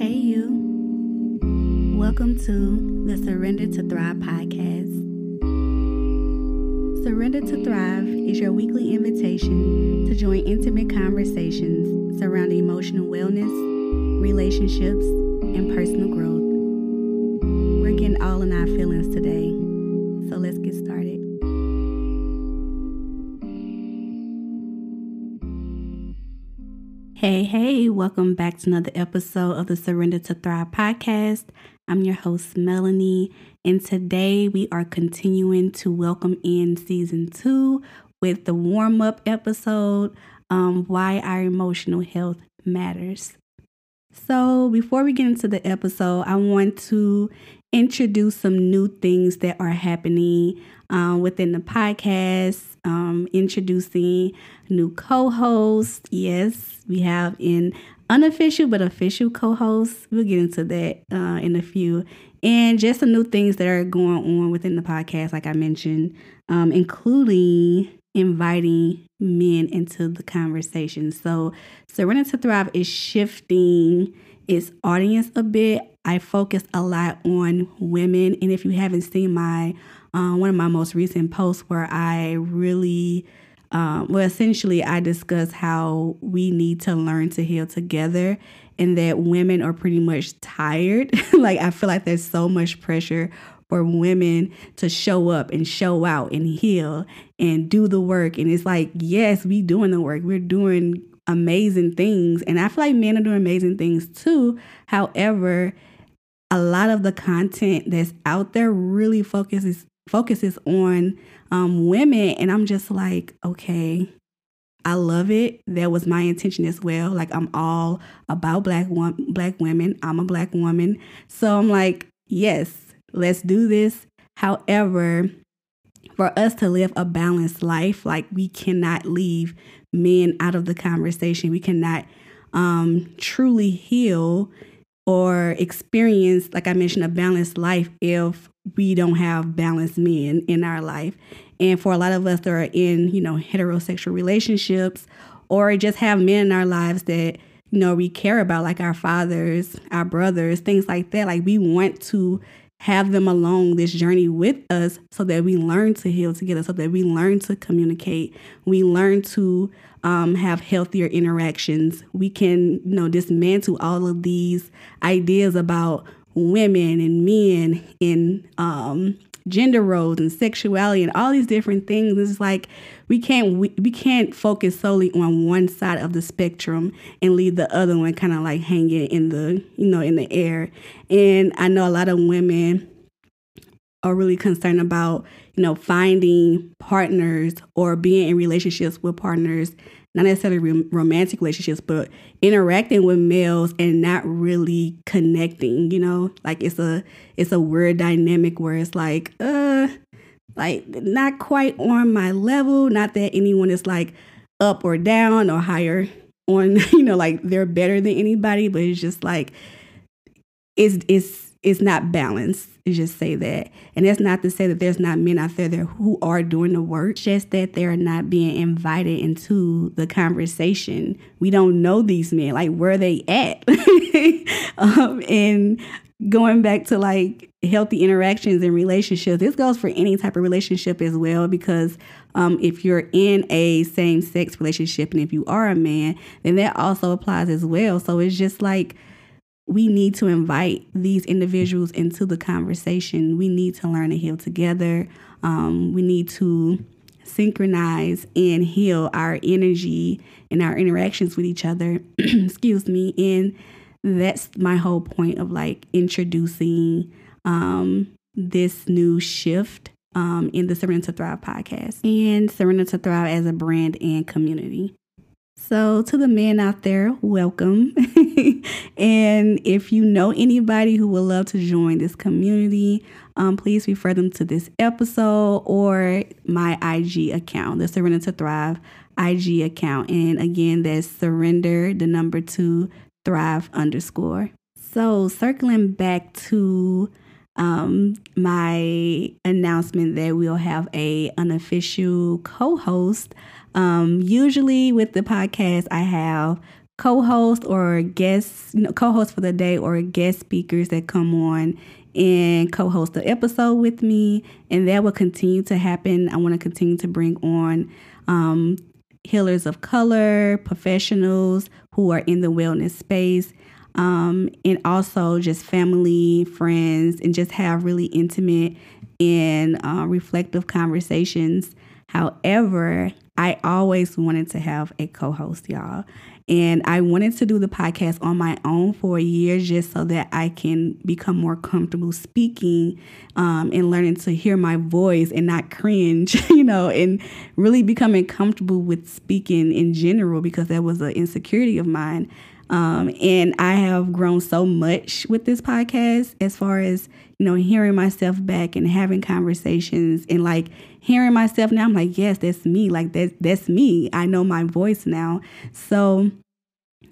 Hey, you. Welcome to the Surrender to Thrive podcast. Surrender to Thrive is your weekly invitation to join intimate conversations surrounding emotional wellness, relationships, and personal growth. We're getting all in our feelings today, so let's get started. Hey, welcome back to another episode of the Surrender to Thrive podcast. I'm your host, Melony, and today we are continuing to welcome in season two with the warm up episode um, Why Our Emotional Health Matters. So, before we get into the episode, I want to introduce some new things that are happening um, within the podcast, um, introducing new co hosts. Yes, we have an unofficial but official co host. We'll get into that uh, in a few. And just some new things that are going on within the podcast, like I mentioned, um, including inviting men into the conversation. So, to Thrive is shifting its audience a bit. I focus a lot on women. And if you haven't seen my uh, one of my most recent posts where I really um, well, essentially, I discuss how we need to learn to heal together and that women are pretty much tired. like, I feel like there's so much pressure for women to show up and show out and heal and do the work. And it's like, yes, we doing the work. We're doing amazing things. And I feel like men are doing amazing things too. However, a lot of the content that's out there really focuses focuses on um, women. And I'm just like, okay, I love it. That was my intention as well. Like I'm all about black one black women. I'm a black woman. So I'm like, yes, let's do this. However, for us to live a balanced life, like we cannot leave men out of the conversation. We cannot um, truly heal or experience, like I mentioned, a balanced life if we don't have balanced men in our life. And for a lot of us that are in, you know, heterosexual relationships or just have men in our lives that, you know, we care about, like our fathers, our brothers, things like that. Like we want to have them along this journey with us so that we learn to heal together, so that we learn to communicate, we learn to um, have healthier interactions. We can, you know, dismantle all of these ideas about women and men and um, gender roles and sexuality and all these different things. It's like we can't we, we can't focus solely on one side of the spectrum and leave the other one kind of like hanging in the you know in the air. And I know a lot of women are really concerned about you know finding partners or being in relationships with partners not necessarily romantic relationships, but interacting with males and not really connecting, you know? Like it's a it's a weird dynamic where it's like, uh like not quite on my level, not that anyone is like up or down or higher on, you know, like they're better than anybody, but it's just like it's it's it's not balanced. Just say that. And that's not to say that there's not men out there there who are doing the work, just that they're not being invited into the conversation. We don't know these men. Like, where they at? um, and going back to like healthy interactions and relationships, this goes for any type of relationship as well, because um, if you're in a same sex relationship and if you are a man, then that also applies as well. So it's just like, we need to invite these individuals into the conversation. We need to learn to heal together. Um, we need to synchronize and heal our energy and our interactions with each other. Excuse me. And that's my whole point of like introducing um, this new shift um, in the Surrender to Thrive podcast and Surrender to Thrive as a brand and community. So, to the men out there, welcome. and if you know anybody who would love to join this community, um, please refer them to this episode or my IG account, the Surrender to Thrive IG account. And again, that's surrender, the number two, thrive underscore. So, circling back to um, my announcement that we'll have a unofficial co-host um, usually with the podcast, I have co-host or guest, you know, co-host for the day or guest speakers that come on and co-host the episode with me, and that will continue to happen. I want to continue to bring on um, healers of color, professionals who are in the wellness space, um, and also just family, friends, and just have really intimate and uh, reflective conversations. However, I always wanted to have a co host, y'all. And I wanted to do the podcast on my own for a year just so that I can become more comfortable speaking um, and learning to hear my voice and not cringe, you know, and really becoming comfortable with speaking in general because that was an insecurity of mine. Um, and I have grown so much with this podcast as far as, you know, hearing myself back and having conversations and like hearing myself now. I'm like, yes, that's me. Like that's that's me. I know my voice now. So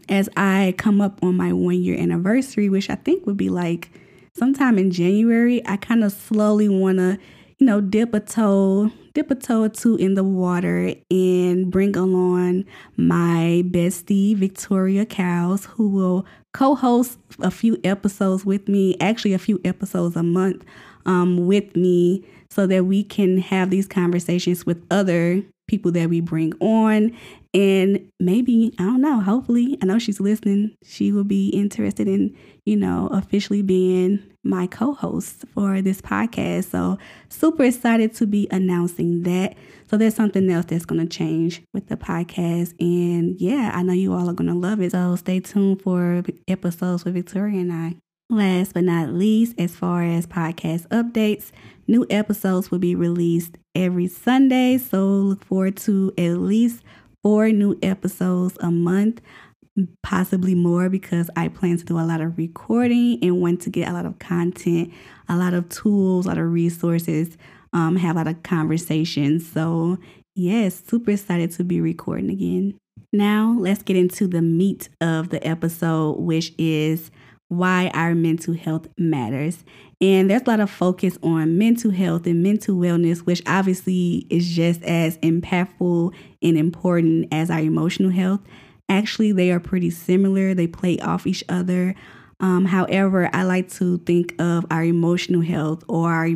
as I come up on my one year anniversary, which I think would be like sometime in January, I kind of slowly want to, you know, dip a toe dip a toe or two in the water and bring along my bestie, Victoria Cows, who will co host a few episodes with me, actually, a few episodes a month um, with me, so that we can have these conversations with other people that we bring on. And maybe, I don't know, hopefully, I know she's listening. She will be interested in, you know, officially being my co host for this podcast. So, super excited to be announcing that. So, there's something else that's going to change with the podcast. And yeah, I know you all are going to love it. So, stay tuned for episodes with Victoria and I. Last but not least, as far as podcast updates, new episodes will be released every Sunday. So, look forward to at least four new episodes a month possibly more because I plan to do a lot of recording and want to get a lot of content, a lot of tools, a lot of resources, um, have a lot of conversations. So, yes, super excited to be recording again. Now, let's get into the meat of the episode, which is why our mental health matters. And there's a lot of focus on mental health and mental wellness, which obviously is just as impactful and important as our emotional health. Actually, they are pretty similar, they play off each other. Um, however, I like to think of our emotional health or our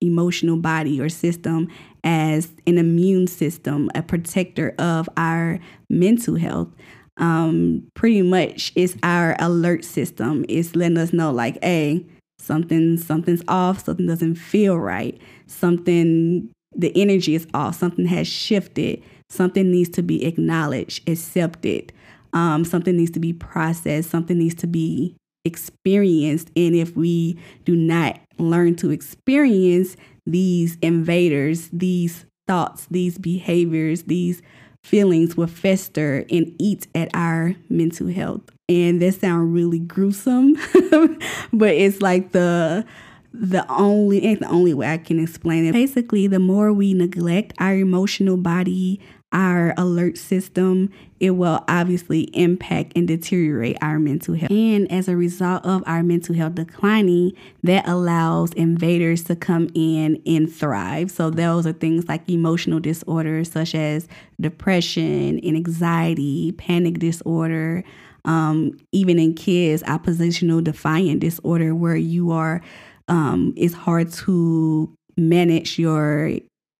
emotional body or system as an immune system, a protector of our mental health. Um, pretty much, it's our alert system. It's letting us know, like, hey, something something's off, something doesn't feel right, something the energy is off, something has shifted, something needs to be acknowledged, accepted. Um, something needs to be processed, something needs to be experienced. And if we do not learn to experience these invaders, these thoughts, these behaviors, these feelings will fester and eat at our mental health. And that sounds really gruesome, but it's like the the only ain't the only way I can explain it. Basically, the more we neglect our emotional body, our alert system, it will obviously impact and deteriorate our mental health. And as a result of our mental health declining, that allows invaders to come in and thrive. So, those are things like emotional disorders such as depression and anxiety, panic disorder. Um, even in kids, oppositional defiant disorder, where you are, um, it's hard to manage your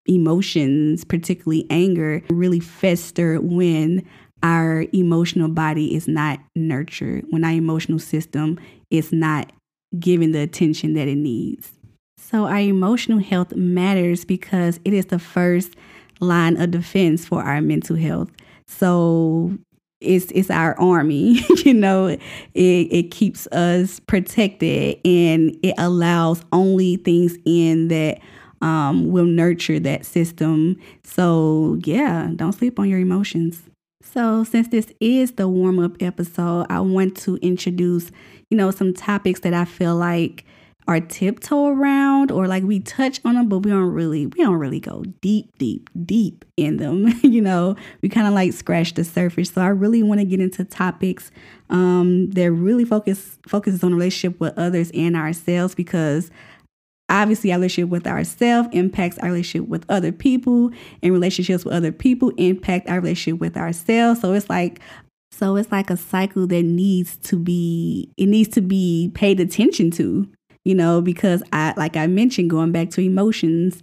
emotions, particularly anger, really fester when our emotional body is not nurtured, when our emotional system is not given the attention that it needs. So, our emotional health matters because it is the first line of defense for our mental health. So, it's it's our army, you know. It it keeps us protected and it allows only things in that um, will nurture that system. So, yeah, don't sleep on your emotions. So, since this is the warm up episode, I want to introduce, you know, some topics that I feel like are tiptoe around or like we touch on them, but we don't really, we don't really go deep, deep, deep in them. you know, we kind of like scratch the surface. So I really want to get into topics um, that really focus focuses on relationship with others and ourselves because obviously our relationship with ourselves impacts our relationship with other people and relationships with other people impact our relationship with ourselves so it's like So it's like a cycle that needs to be it needs to be paid attention to, you know, because I like I mentioned going back to emotions,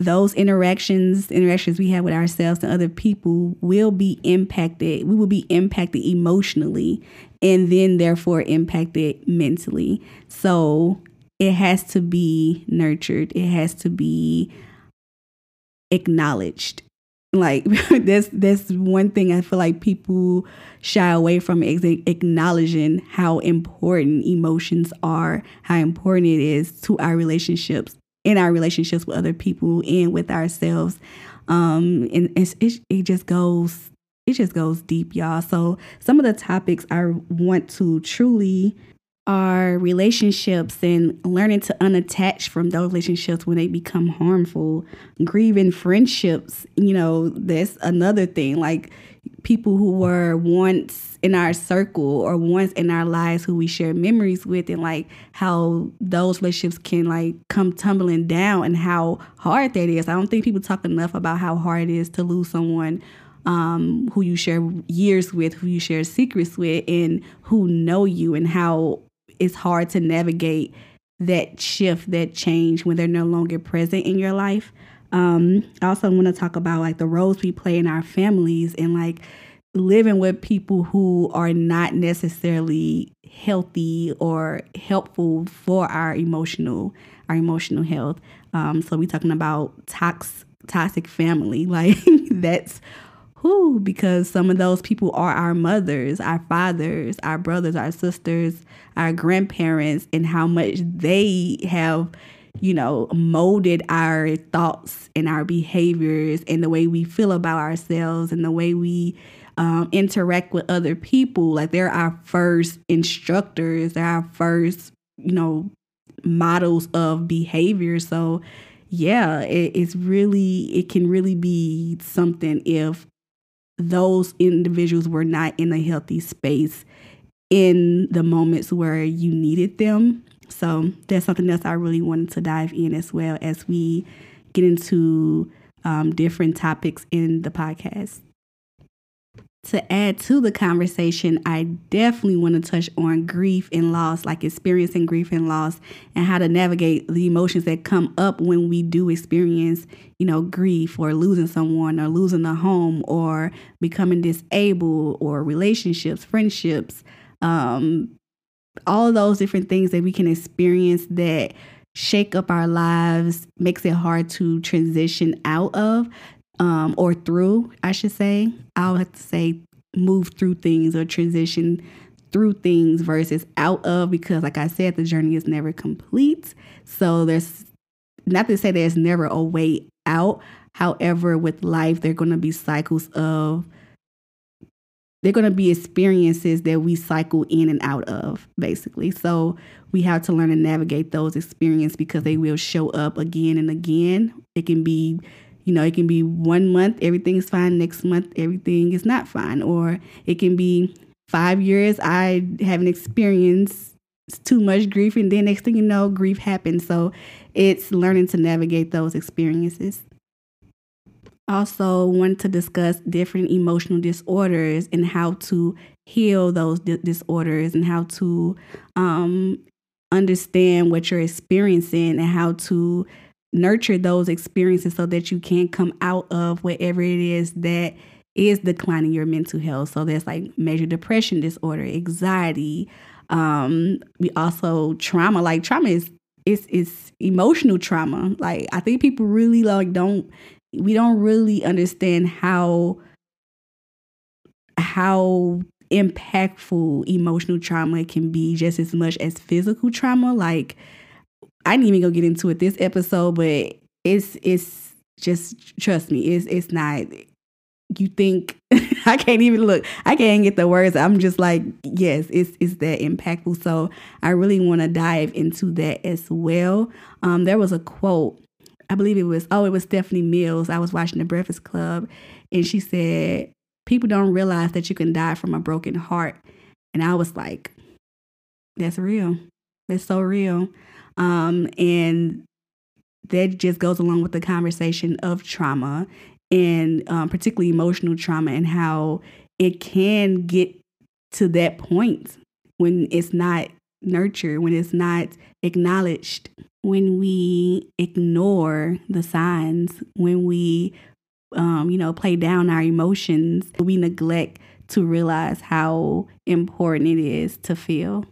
those interactions, interactions we have with ourselves and other people will be impacted. We will be impacted emotionally and then therefore impacted mentally. So it has to be nurtured. It has to be acknowledged like that's that's one thing I feel like people shy away from acknowledging how important emotions are, how important it is to our relationships, in our relationships with other people and with ourselves. Um, and it's, it, it just goes it just goes deep, y'all. So some of the topics I want to truly our relationships and learning to unattach from those relationships when they become harmful, grieving friendships, you know, that's another thing. Like people who were once in our circle or once in our lives who we share memories with and like how those relationships can like come tumbling down and how hard that is. I don't think people talk enough about how hard it is to lose someone um, who you share years with, who you share secrets with, and who know you, and how it's hard to navigate that shift, that change when they're no longer present in your life. Um, I also want to talk about like the roles we play in our families and like living with people who are not necessarily healthy or helpful for our emotional our emotional health. Um, so we're talking about tox toxic family, like that's who because some of those people are our mothers, our fathers, our brothers, our sisters, our grandparents, and how much they have, you know, molded our thoughts and our behaviors and the way we feel about ourselves and the way we um, interact with other people. Like they're our first instructors, they're our first, you know, models of behavior. So, yeah, it, it's really, it can really be something if those individuals were not in a healthy space in the moments where you needed them. So that's something else I really wanted to dive in as well as we get into um, different topics in the podcast to add to the conversation, I definitely want to touch on grief and loss, like experiencing grief and loss, and how to navigate the emotions that come up when we do experience, you know, grief or losing someone or losing a home or becoming disabled or relationships, friendships, um, all those different things that we can experience that shake up our lives, makes it hard to transition out of um, or through, I should say. I'll have to say move through things or transition through things versus out of because like I said, the journey is never complete. So there's not to say there's never a way out. However, with life, there are going to be cycles of they're going to be experiences that we cycle in and out of, basically. So we have to learn to navigate those experiences because they will show up again and again. It can be you know, it can be one month, everything is fine. Next month, everything is not fine. Or it can be five years, I haven't experienced too much grief. And then next thing you know, grief happens. So it's learning to navigate those experiences. Also, want to discuss different emotional disorders and how to heal those di- disorders and how to um, understand what you're experiencing and how to nurture those experiences so that you can come out of whatever it is that is declining your mental health. So that's like major depression disorder, anxiety. Um, we also trauma. Like trauma is it's it's emotional trauma. Like I think people really like don't we don't really understand how how impactful emotional trauma can be just as much as physical trauma. Like I didn't even go get into it this episode, but it's it's just trust me, it's it's not you think I can't even look. I can't get the words. I'm just like, yes, it's it's that impactful. So I really want to dive into that as well. Um, there was a quote. I believe it was oh, it was Stephanie Mills. I was watching the Breakfast Club, and she said, "People don't realize that you can die from a broken heart." And I was like, "That's real. That's so real." Um, and that just goes along with the conversation of trauma and um, particularly emotional trauma and how it can get to that point when it's not nurtured, when it's not acknowledged, when we ignore the signs, when we, um, you know, play down our emotions, we neglect to realize how important it is to feel.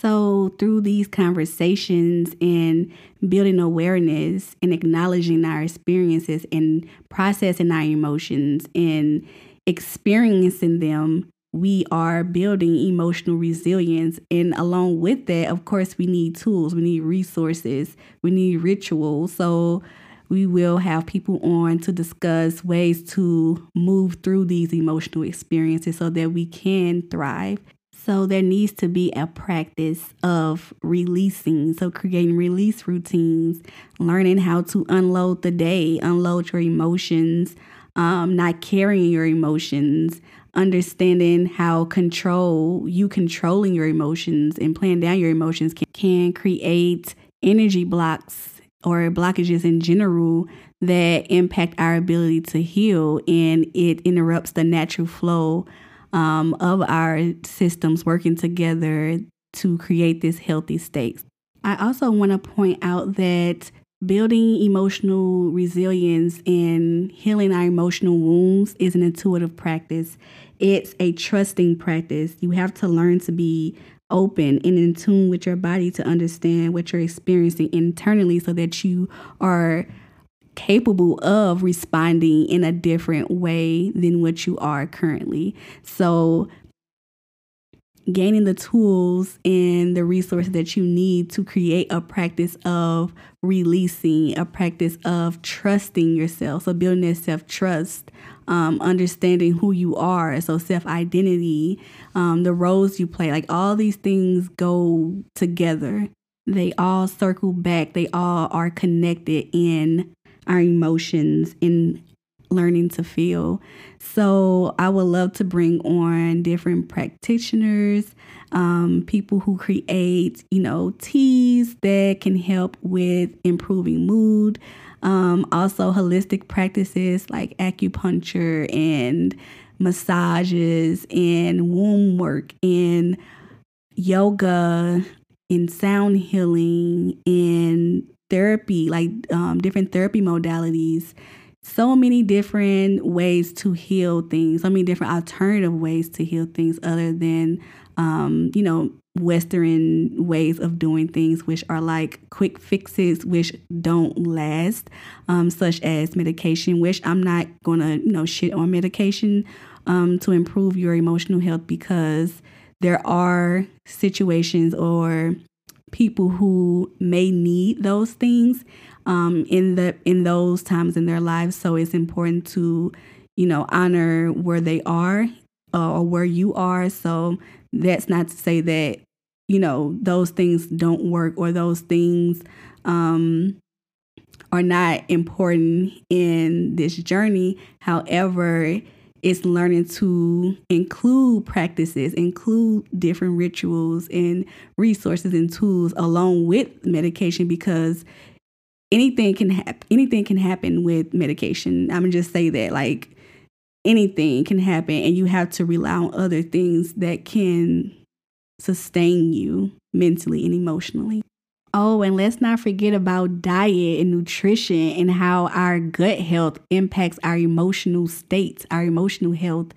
So, through these conversations and building awareness and acknowledging our experiences and processing our emotions and experiencing them, we are building emotional resilience. And along with that, of course, we need tools, we need resources, we need rituals. So, we will have people on to discuss ways to move through these emotional experiences so that we can thrive. So there needs to be a practice of releasing. So creating release routines, learning how to unload the day, unload your emotions, um, not carrying your emotions, understanding how control you controlling your emotions and playing down your emotions can, can create energy blocks or blockages in general that impact our ability to heal and it interrupts the natural flow um, of our systems working together to create this healthy state. I also want to point out that building emotional resilience and healing our emotional wounds is an intuitive practice. It's a trusting practice. You have to learn to be open and in tune with your body to understand what you're experiencing internally so that you are capable of responding in a different way than what you are currently. So, gaining the tools and the resources that you need to create a practice of releasing, a practice of trusting yourself. So, building that self trust, um, understanding who you are. So, self identity, um, the roles you play, like all these things go together. They all circle back, they all are connected in our emotions in learning to feel. So I would love to bring on different practitioners, um, people who create, you know, teas that can help with improving mood. Um, also, holistic practices like acupuncture and massages and womb work and yoga and sound healing and therapy, like um, different therapy modalities. So many different ways to heal things, so many different alternative ways to heal things other than, um, you know, Western ways of doing things, which are like quick fixes, which don't last, um, such as medication, which I'm not gonna, you know, shit on medication um, to improve your emotional health because there are situations or people who may need those things um, in the in those times in their lives. So it's important to, you know, honor where they are uh, or where you are. So that's not to say that you know those things don't work or those things um, are not important in this journey. However, it's learning to include practices, include different rituals and resources and tools along with medication because anything can happen anything can happen with medication. I'm gonna just say that like anything can happen and you have to rely on other things that can sustain you mentally and emotionally. Oh, and let's not forget about diet and nutrition and how our gut health impacts our emotional states, our emotional health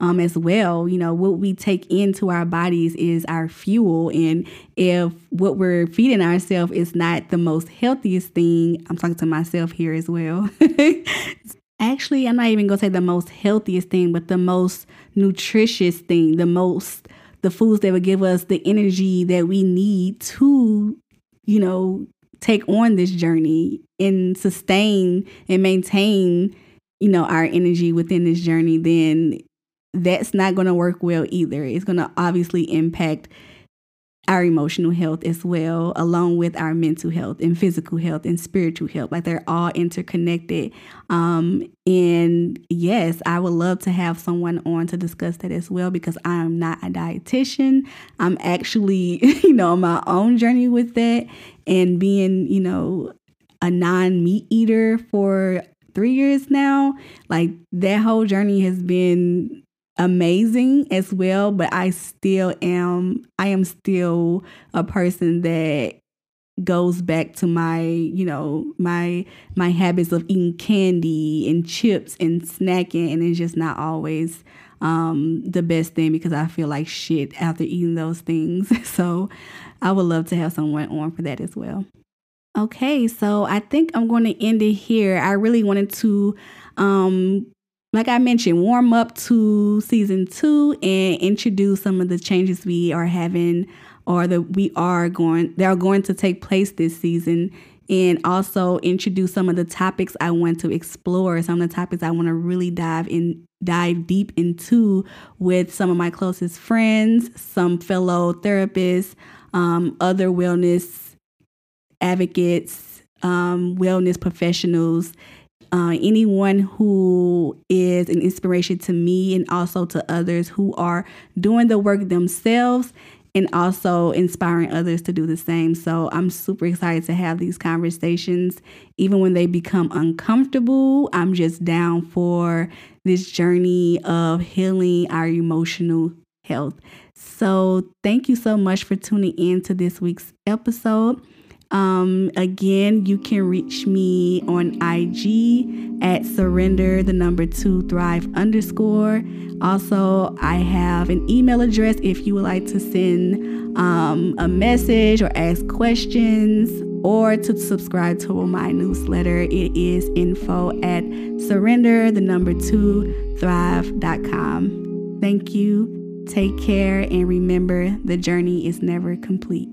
um, as well. You know, what we take into our bodies is our fuel. And if what we're feeding ourselves is not the most healthiest thing, I'm talking to myself here as well. Actually, I'm not even going to say the most healthiest thing, but the most nutritious thing, the most the foods that would give us the energy that we need to you know, take on this journey and sustain and maintain, you know, our energy within this journey, then that's not going to work well either. It's going to obviously impact our emotional health as well, along with our mental health and physical health and spiritual health. Like they're all interconnected. Um, and yes, I would love to have someone on to discuss that as well because I'm not a dietitian. I'm actually, you know, on my own journey with that and being, you know, a non meat eater for three years now. Like that whole journey has been amazing as well, but I still am I am still a person that goes back to my you know my my habits of eating candy and chips and snacking and it's just not always um, the best thing because I feel like shit after eating those things. So I would love to have someone on for that as well. Okay, so I think I'm going to end it here. I really wanted to, um, like I mentioned, warm up to season two and introduce some of the changes we are having or that we are going, they are going to take place this season. And also introduce some of the topics I want to explore, some of the topics I want to really dive in dive deep into with some of my closest friends, some fellow therapists, um, other wellness advocates, um, wellness professionals, uh, anyone who is an inspiration to me and also to others who are doing the work themselves and also inspiring others to do the same. So I'm super excited to have these conversations. Even when they become uncomfortable, I'm just down for this journey of healing our emotional health. So thank you so much for tuning in to this week's episode. Um, again, you can reach me on IG at surrender the number two thrive underscore. Also, I have an email address if you would like to send um, a message or ask questions or to subscribe to my newsletter. It is info at surrender the number two thrive.com. Thank you. Take care and remember the journey is never complete.